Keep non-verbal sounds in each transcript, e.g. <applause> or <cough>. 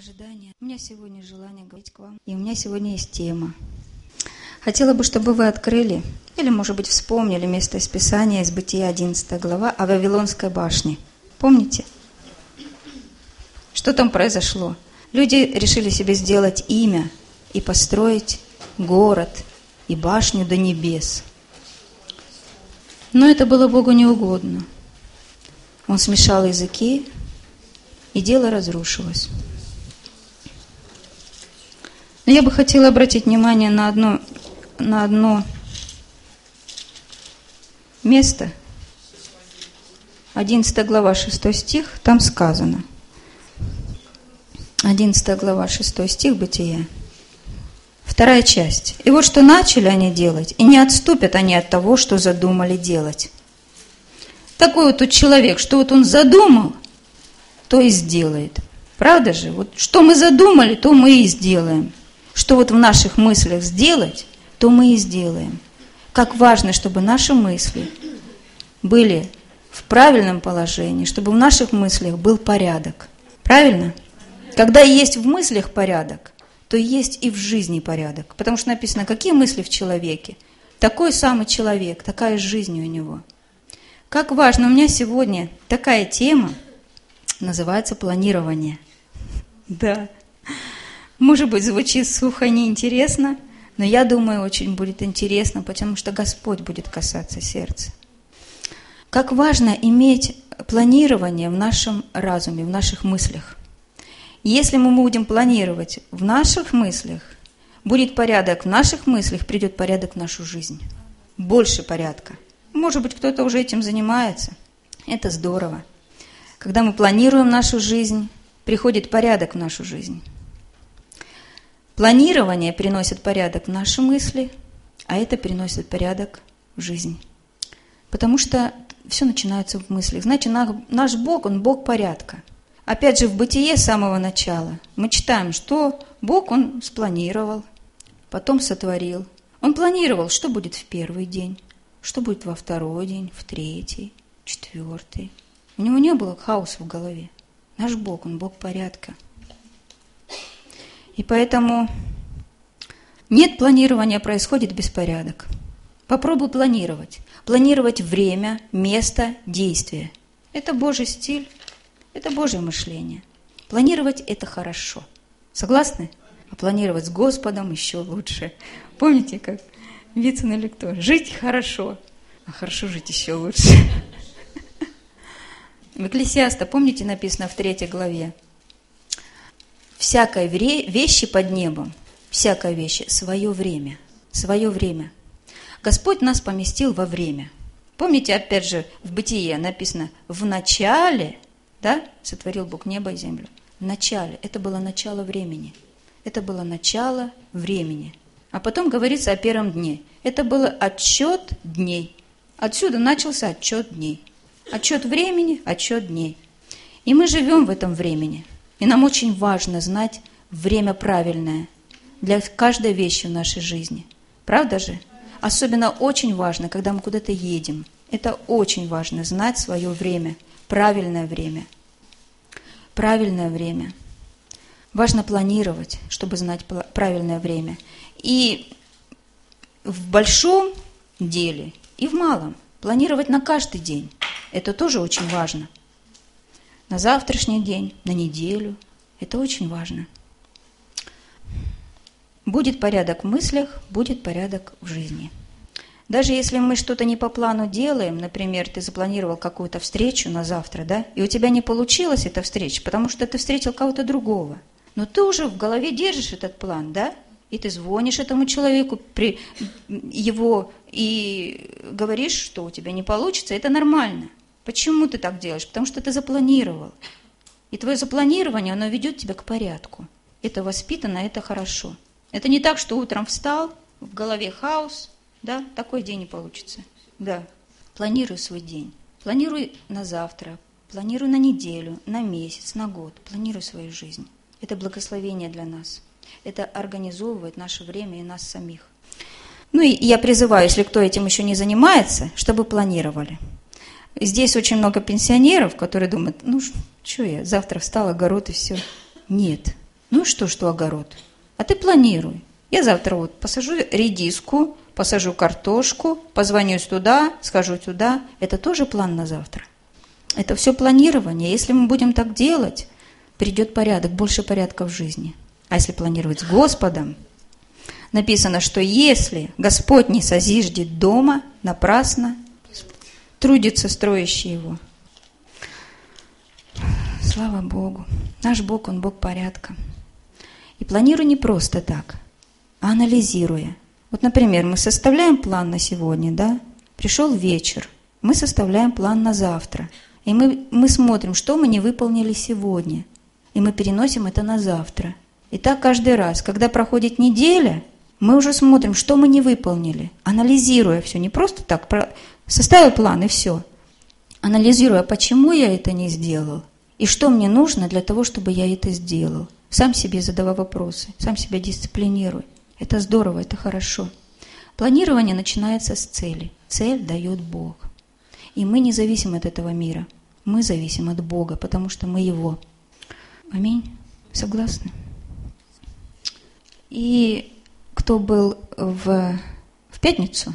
Ожидание. У меня сегодня желание говорить к вам, и у меня сегодня есть тема. Хотела бы, чтобы вы открыли, или, может быть, вспомнили место из Писания из Бытия 11 глава о Вавилонской башне. Помните? Что там произошло? Люди решили себе сделать имя и построить город и башню до небес. Но это было Богу неугодно. Он смешал языки, и дело разрушилось. Но я бы хотела обратить внимание на одно, на одно место. 11 глава, 6 стих, там сказано. 11 глава, 6 стих Бытия. Вторая часть. И вот что начали они делать, и не отступят они от того, что задумали делать. Такой вот тут человек, что вот он задумал, то и сделает. Правда же? Вот что мы задумали, то мы и сделаем. Что вот в наших мыслях сделать, то мы и сделаем. Как важно, чтобы наши мысли были в правильном положении, чтобы в наших мыслях был порядок. Правильно? Когда есть в мыслях порядок, то есть и в жизни порядок. Потому что написано, какие мысли в человеке. Такой самый человек, такая жизнь у него. Как важно, у меня сегодня такая тема, называется планирование. <laughs> Да. Может быть, звучит сухо неинтересно, но я думаю, очень будет интересно, потому что Господь будет касаться сердца. Как важно иметь планирование в нашем разуме, в наших мыслях. Если мы будем планировать в наших мыслях, будет порядок в наших мыслях, придет порядок в нашу жизнь. Больше порядка. Может быть, кто-то уже этим занимается. Это здорово. Когда мы планируем нашу жизнь, приходит порядок в нашу жизнь. Планирование приносит порядок в наши мысли, а это приносит порядок в жизнь. Потому что все начинается в мыслях. Значит, наш Бог, Он Бог порядка. Опять же, в бытие с самого начала мы читаем, что Бог, Он спланировал, потом сотворил. Он планировал, что будет в первый день, что будет во второй день, в третий, четвертый. У него не было хаоса в голове. Наш Бог, Он Бог порядка. И поэтому нет планирования, происходит беспорядок. Попробуй планировать. Планировать время, место, действие. Это Божий стиль. Это Божье мышление. Планировать – это хорошо. Согласны? А планировать с Господом еще лучше. Помните, как Вицин или кто? Жить хорошо, а хорошо жить еще лучше. <laughs> В Экклесиаста, помните, написано в третьей главе? Всякой вещи под небом, всякой вещи, свое время, свое время. Господь нас поместил во время. Помните, опять же, в Бытие написано «в начале да, сотворил Бог небо и землю. В начале. Это было начало времени. Это было начало времени. А потом говорится о первом дне. Это было отчет дней. Отсюда начался отчет дней. Отчет времени, отчет дней. И мы живем в этом времени. И нам очень важно знать время правильное для каждой вещи в нашей жизни. Правда же? Особенно очень важно, когда мы куда-то едем. Это очень важно, знать свое время – правильное время. Правильное время. Важно планировать, чтобы знать правильное время. И в большом деле, и в малом. Планировать на каждый день. Это тоже очень важно. На завтрашний день, на неделю. Это очень важно. Будет порядок в мыслях, будет порядок в жизни. Даже если мы что-то не по плану делаем, например, ты запланировал какую-то встречу на завтра, да, и у тебя не получилась эта встреча, потому что ты встретил кого-то другого, но ты уже в голове держишь этот план, да, и ты звонишь этому человеку при его и говоришь, что у тебя не получится, это нормально. Почему ты так делаешь? Потому что ты запланировал. И твое запланирование, оно ведет тебя к порядку. Это воспитано, это хорошо. Это не так, что утром встал, в голове хаос, да, такой день не получится. Да. Планируй свой день. Планируй на завтра, планируй на неделю, на месяц, на год. Планируй свою жизнь. Это благословение для нас. Это организовывает наше время и нас самих. Ну и я призываю, если кто этим еще не занимается, чтобы планировали. Здесь очень много пенсионеров, которые думают, ну что я, завтра встал, огород и все. Нет, Ну что, что огород? А ты планируй. Я завтра вот посажу редиску, посажу картошку, позвоню туда, схожу туда. Это тоже план на завтра. Это все планирование. Если мы будем так делать, придет порядок, больше порядка в жизни. А если планировать с Господом, написано, что если Господь не созиждет дома, напрасно трудится строящий его. Слава Богу. Наш Бог, Он Бог порядка. И планируй не просто так, а анализируя. Вот, например, мы составляем план на сегодня, да? Пришел вечер, мы составляем план на завтра. И мы, мы смотрим, что мы не выполнили сегодня. И мы переносим это на завтра. И так каждый раз, когда проходит неделя, мы уже смотрим, что мы не выполнили, анализируя все, не просто так, составил план и все, анализируя, почему я это не сделал, и что мне нужно для того, чтобы я это сделал. Сам себе задавай вопросы, сам себя дисциплинируй. Это здорово, это хорошо. Планирование начинается с цели. Цель дает Бог. И мы не зависим от этого мира. Мы зависим от Бога, потому что мы Его. Аминь. Согласны? И кто был в, в пятницу,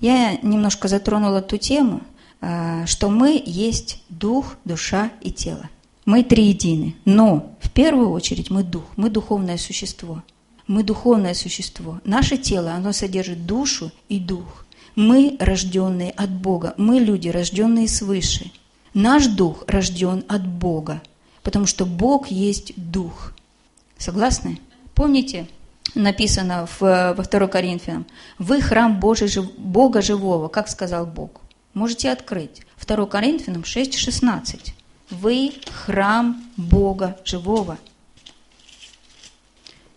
я немножко затронула ту тему, а, что мы есть дух, душа и тело. Мы триедины, но в первую очередь мы дух, мы духовное существо. Мы духовное существо. Наше тело, оно содержит душу и дух. Мы рожденные от Бога, мы люди, рожденные свыше. Наш дух рожден от Бога, потому что Бог есть дух. Согласны? Помните, написано в, во 2 Коринфянам, «Вы храм Божий, Бога живого», как сказал Бог. Можете открыть. 2 Коринфянам 6,16. «Вы храм Бога живого».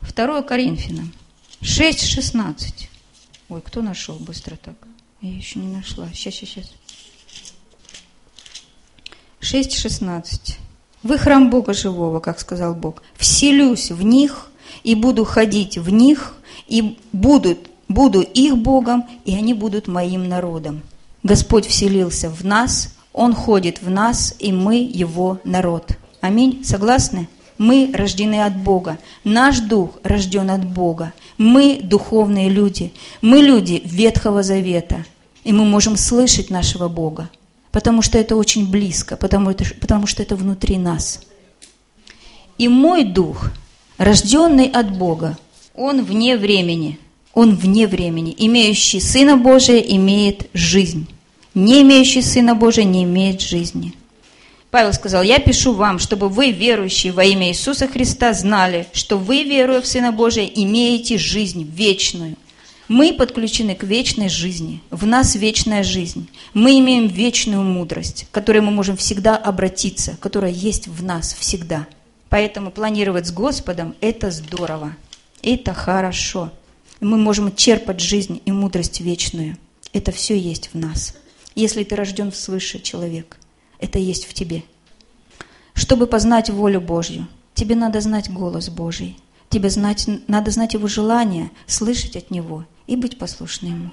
2 Коринфянам 6,16. Ой, кто нашел быстро так? Я еще не нашла. Сейчас, сейчас, сейчас. 6,16. «Вы храм Бога живого», как сказал Бог. «Вселюсь в них и буду ходить в них, и будут, буду их Богом, и они будут моим народом. Господь вселился в нас, Он ходит в нас, и мы Его народ. Аминь. Согласны? Мы рождены от Бога. Наш дух рожден от Бога. Мы духовные люди. Мы люди Ветхого Завета. И мы можем слышать нашего Бога, потому что это очень близко, потому, потому что это внутри нас. И мой дух рожденный от Бога, он вне времени, он вне времени. Имеющий Сына Божия имеет жизнь. Не имеющий Сына Божия не имеет жизни. Павел сказал, я пишу вам, чтобы вы, верующие во имя Иисуса Христа, знали, что вы, веруя в Сына Божия, имеете жизнь вечную. Мы подключены к вечной жизни. В нас вечная жизнь. Мы имеем вечную мудрость, к которой мы можем всегда обратиться, которая есть в нас всегда – Поэтому планировать с Господом – это здорово, это хорошо. Мы можем черпать жизнь и мудрость вечную. Это все есть в нас. Если ты рожден свыше человек, это есть в тебе. Чтобы познать волю Божью, тебе надо знать голос Божий. Тебе знать, надо знать его желание, слышать от него и быть послушным ему.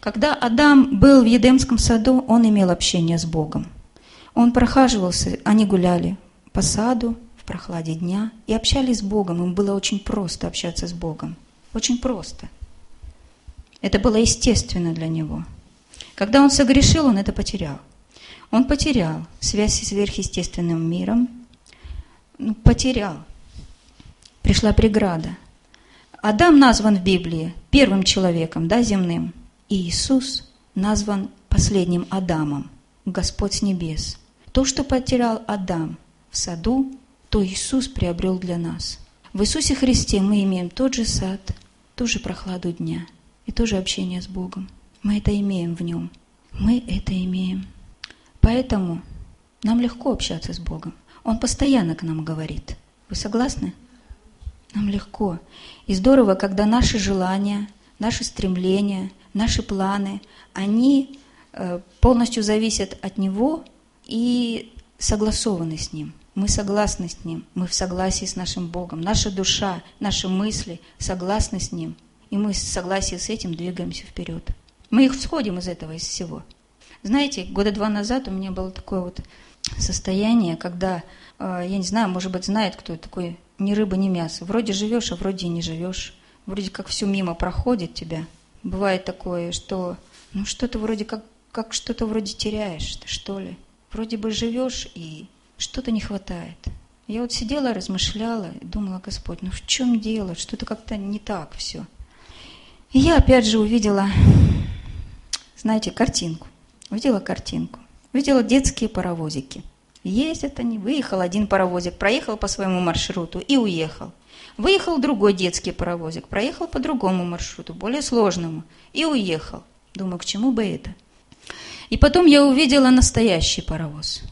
Когда Адам был в Едемском саду, он имел общение с Богом. Он прохаживался, они гуляли по саду, в прохладе дня и общались с Богом. Им было очень просто общаться с Богом. Очень просто. Это было естественно для него. Когда он согрешил, он это потерял. Он потерял связь с сверхъестественным миром, ну, потерял. Пришла преграда. Адам назван в Библии первым человеком, да, земным. И Иисус назван последним Адамом, Господь с небес. То, что потерял Адам в саду, то Иисус приобрел для нас. В Иисусе Христе мы имеем тот же сад, ту же прохладу дня и то же общение с Богом. Мы это имеем в Нем. Мы это имеем. Поэтому нам легко общаться с Богом. Он постоянно к нам говорит. Вы согласны? Нам легко. И здорово, когда наши желания, наши стремления, наши планы, они э, полностью зависят от Него и согласованы с Ним. Мы согласны с Ним, мы в согласии с нашим Богом. Наша душа, наши мысли согласны с Ним. И мы в согласии с этим двигаемся вперед. Мы их всходим из этого, из всего. Знаете, года два назад у меня было такое вот состояние, когда, э, я не знаю, может быть, знает кто такой ни рыба, ни мясо. Вроде живешь, а вроде и не живешь. Вроде как все мимо проходит тебя. Бывает такое, что ну что-то вроде как, как что-то вроде теряешь, что ли. Вроде бы живешь и что-то не хватает. Я вот сидела, размышляла думала, Господь, ну в чем дело? Что-то как-то не так все. И я опять же увидела, знаете, картинку. Увидела картинку. Увидела детские паровозики. Ездят они. Выехал один паровозик, проехал по своему маршруту и уехал. Выехал другой детский паровозик, проехал по другому маршруту, более сложному, и уехал. Думаю, к чему бы это? И потом я увидела настоящий паровоз.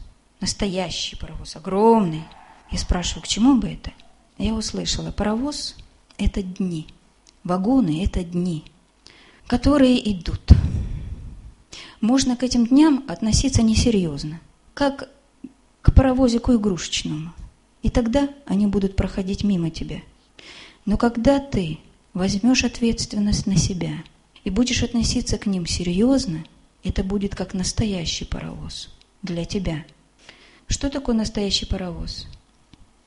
Настоящий паровоз, огромный. Я спрашиваю, к чему бы это? Я услышала, паровоз – это дни. Вагоны – это дни, которые идут. Можно к этим дням относиться несерьезно, как к паровозику игрушечному. И тогда они будут проходить мимо тебя. Но когда ты возьмешь ответственность на себя и будешь относиться к ним серьезно, это будет как настоящий паровоз для тебя. Что такое настоящий паровоз?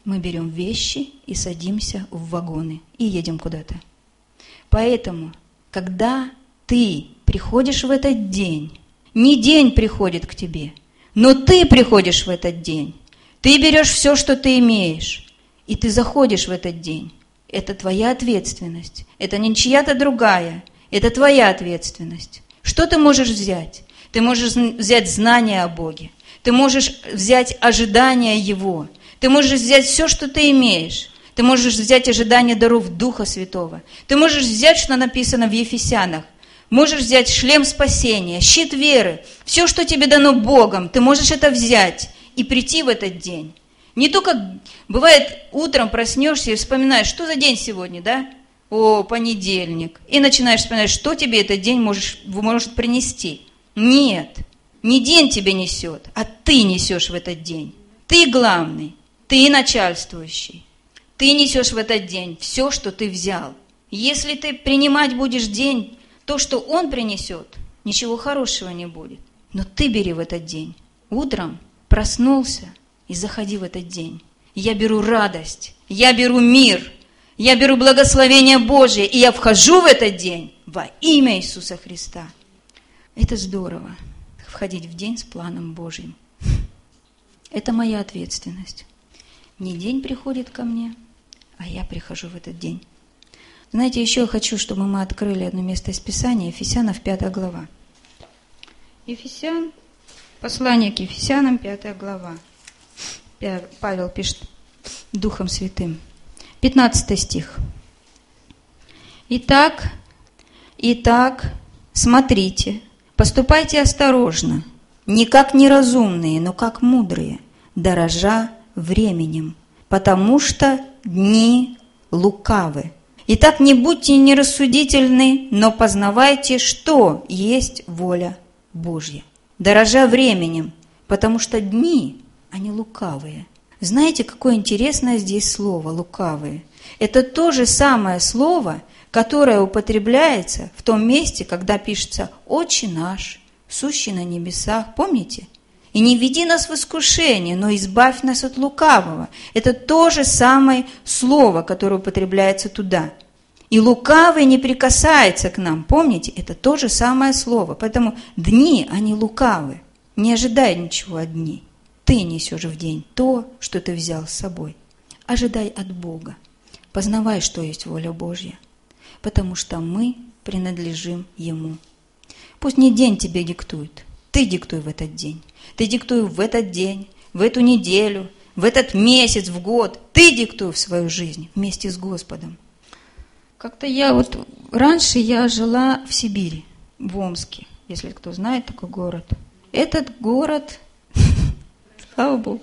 Мы берем вещи и садимся в вагоны и едем куда-то. Поэтому, когда ты приходишь в этот день, не день приходит к тебе, но ты приходишь в этот день. Ты берешь все, что ты имеешь, и ты заходишь в этот день. Это твоя ответственность. Это не чья-то другая. Это твоя ответственность. Что ты можешь взять? Ты можешь взять знания о Боге. Ты можешь взять ожидания Его. Ты можешь взять все, что ты имеешь. Ты можешь взять ожидание даров Духа Святого. Ты можешь взять, что написано в Ефесянах. Можешь взять шлем спасения, щит веры, все, что тебе дано Богом, ты можешь это взять и прийти в этот день. Не только бывает утром проснешься и вспоминаешь, что за день сегодня, да? О, понедельник. И начинаешь вспоминать, что тебе этот день можешь, может принести. Нет, не день тебе несет, а ты несешь в этот день. Ты главный, ты начальствующий. Ты несешь в этот день все, что ты взял. Если ты принимать будешь день, то, что он принесет, ничего хорошего не будет. Но ты бери в этот день. Утром проснулся и заходи в этот день. Я беру радость, я беру мир, я беру благословение Божие, и я вхожу в этот день во имя Иисуса Христа. Это здорово, входить в день с планом Божьим. Это моя ответственность. Не день приходит ко мне, а я прихожу в этот день. Знаете, еще я хочу, чтобы мы открыли одно место из Писания, Ефесянов 5 глава. Ефесян, послание к Ефесянам, 5 глава. Павел пишет Духом Святым. 15 стих. Итак, итак, смотрите, поступайте осторожно, не как неразумные, но как мудрые, дорожа временем, потому что дни лукавы. Итак, не будьте нерассудительны, но познавайте, что есть воля Божья. Дорожа временем, потому что дни, они лукавые. Знаете, какое интересное здесь слово «лукавые»? Это то же самое слово, которое употребляется в том месте, когда пишется «Отче наш, сущий на небесах». Помните? И не веди нас в искушение, но избавь нас от лукавого. Это то же самое слово, которое употребляется туда. И лукавый не прикасается к нам. Помните, это то же самое слово. Поэтому дни, они лукавы. Не ожидай ничего от дней. Ты несешь в день то, что ты взял с собой. Ожидай от Бога. Познавай, что есть воля Божья. Потому что мы принадлежим Ему. Пусть не день тебе диктует. Ты диктуй в этот день. Ты диктуй в этот день, в эту неделю, в этот месяц, в год. Ты диктуй в свою жизнь вместе с Господом. Как-то я вот раньше я жила в Сибири, в Омске, если кто знает такой город. Этот город, <laughs> слава Богу,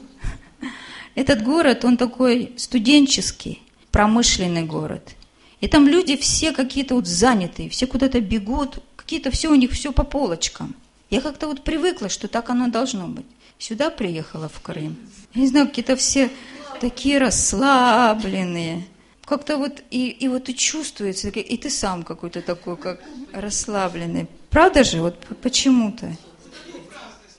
<laughs> этот город, он такой студенческий, промышленный город. И там люди все какие-то вот занятые, все куда-то бегут, какие-то все у них все по полочкам. Я как-то вот привыкла, что так оно должно быть. Сюда приехала в Крым. Не знаю, какие-то все такие расслабленные. Как-то вот и, и вот и чувствуется, и ты сам какой-то такой, как расслабленный. Правда же? Вот почему-то.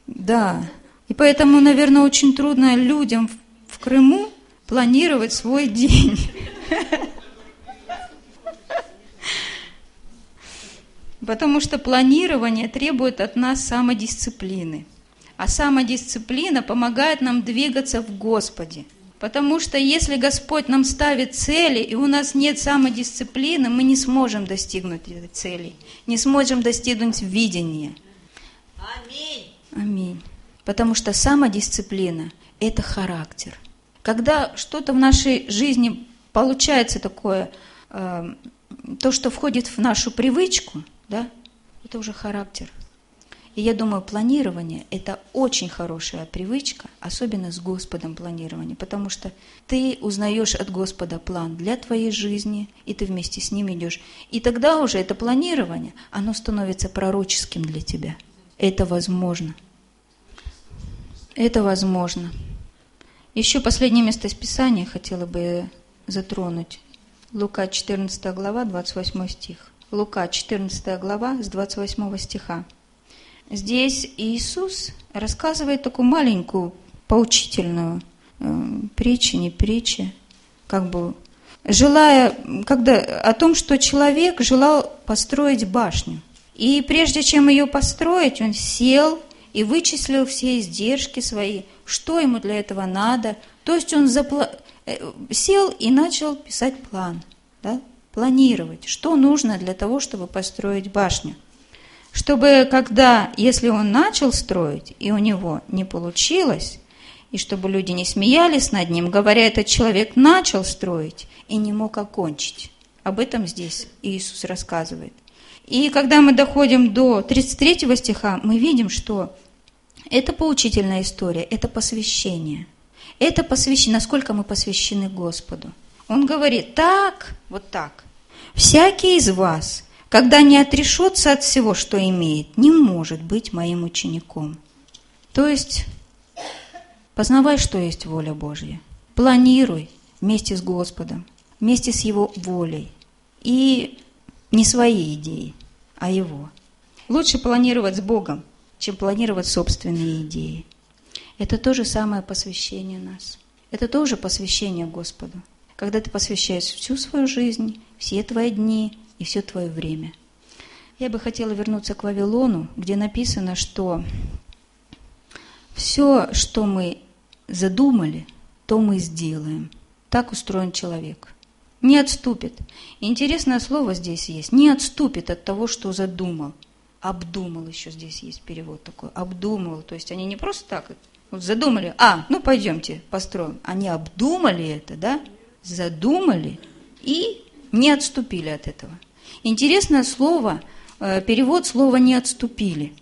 Да. И поэтому, наверное, очень трудно людям в Крыму планировать свой день. <laughs> Потому что планирование требует от нас самодисциплины. А самодисциплина помогает нам двигаться в Господе. Потому что если Господь нам ставит цели, и у нас нет самодисциплины, мы не сможем достигнуть этой цели, не сможем достигнуть видения. Аминь. Аминь. Потому что самодисциплина – это характер. Когда что-то в нашей жизни получается такое, э, то, что входит в нашу привычку, да, это уже характер. И я думаю, планирование – это очень хорошая привычка, особенно с Господом планирование, потому что ты узнаешь от Господа план для твоей жизни, и ты вместе с ним идешь. И тогда уже это планирование, оно становится пророческим для тебя. Это возможно. Это возможно. Еще последнее место из Писания хотела бы затронуть. Лука 14 глава, 28 стих. Лука 14 глава с 28 стиха. Здесь Иисус рассказывает такую маленькую поучительную э, притчу, не притчу, как бы желая, когда, о том, что человек желал построить башню. И прежде чем ее построить, он сел и вычислил все издержки свои, что ему для этого надо. То есть он запла... Э, сел и начал писать план, да? Планировать, что нужно для того, чтобы построить башню чтобы когда, если он начал строить, и у него не получилось, и чтобы люди не смеялись над ним, говоря, этот человек начал строить и не мог окончить. Об этом здесь Иисус рассказывает. И когда мы доходим до 33 стиха, мы видим, что это поучительная история, это посвящение. Это посвящение, насколько мы посвящены Господу. Он говорит, так, вот так, всякий из вас – когда не отрешется от всего, что имеет, не может быть моим учеником. То есть, познавай, что есть воля Божья. Планируй вместе с Господом, вместе с Его волей. И не свои идеи, а Его. Лучше планировать с Богом, чем планировать собственные идеи. Это то же самое посвящение нас. Это тоже посвящение Господу. Когда ты посвящаешь всю свою жизнь, все твои дни, и все твое время. Я бы хотела вернуться к Вавилону, где написано, что все, что мы задумали, то мы сделаем. Так устроен человек. Не отступит. Интересное слово здесь есть. Не отступит от того, что задумал. Обдумал еще здесь есть перевод такой. Обдумывал. То есть они не просто так вот задумали, а, ну пойдемте построим. Они обдумали это, да, задумали и не отступили от этого. Интересное слово, э, перевод слова «не отступили».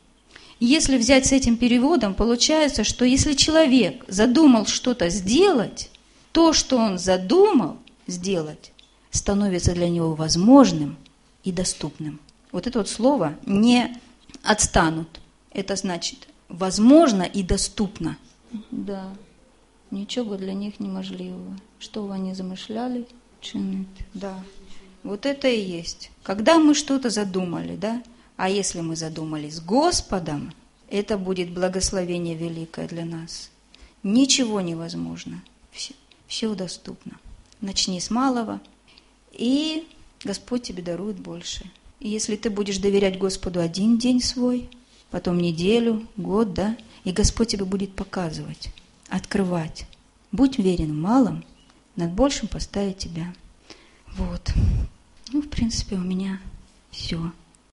Если взять с этим переводом, получается, что если человек задумал что-то сделать, то, что он задумал сделать, становится для него возможным и доступным. Вот это вот слово «не отстанут». Это значит возможно и доступно. Да, ничего для них неможливого. Что они замышляли, чинить. Да. Вот это и есть. Когда мы что-то задумали, да? А если мы задумали с Господом, это будет благословение великое для нас. Ничего невозможно. Все, все доступно. Начни с малого, и Господь тебе дарует больше. И если ты будешь доверять Господу один день свой, потом неделю, год, да, и Господь тебе будет показывать, открывать. Будь верен в малом, над большим поставить тебя. Вот. Ну, в принципе, у меня все.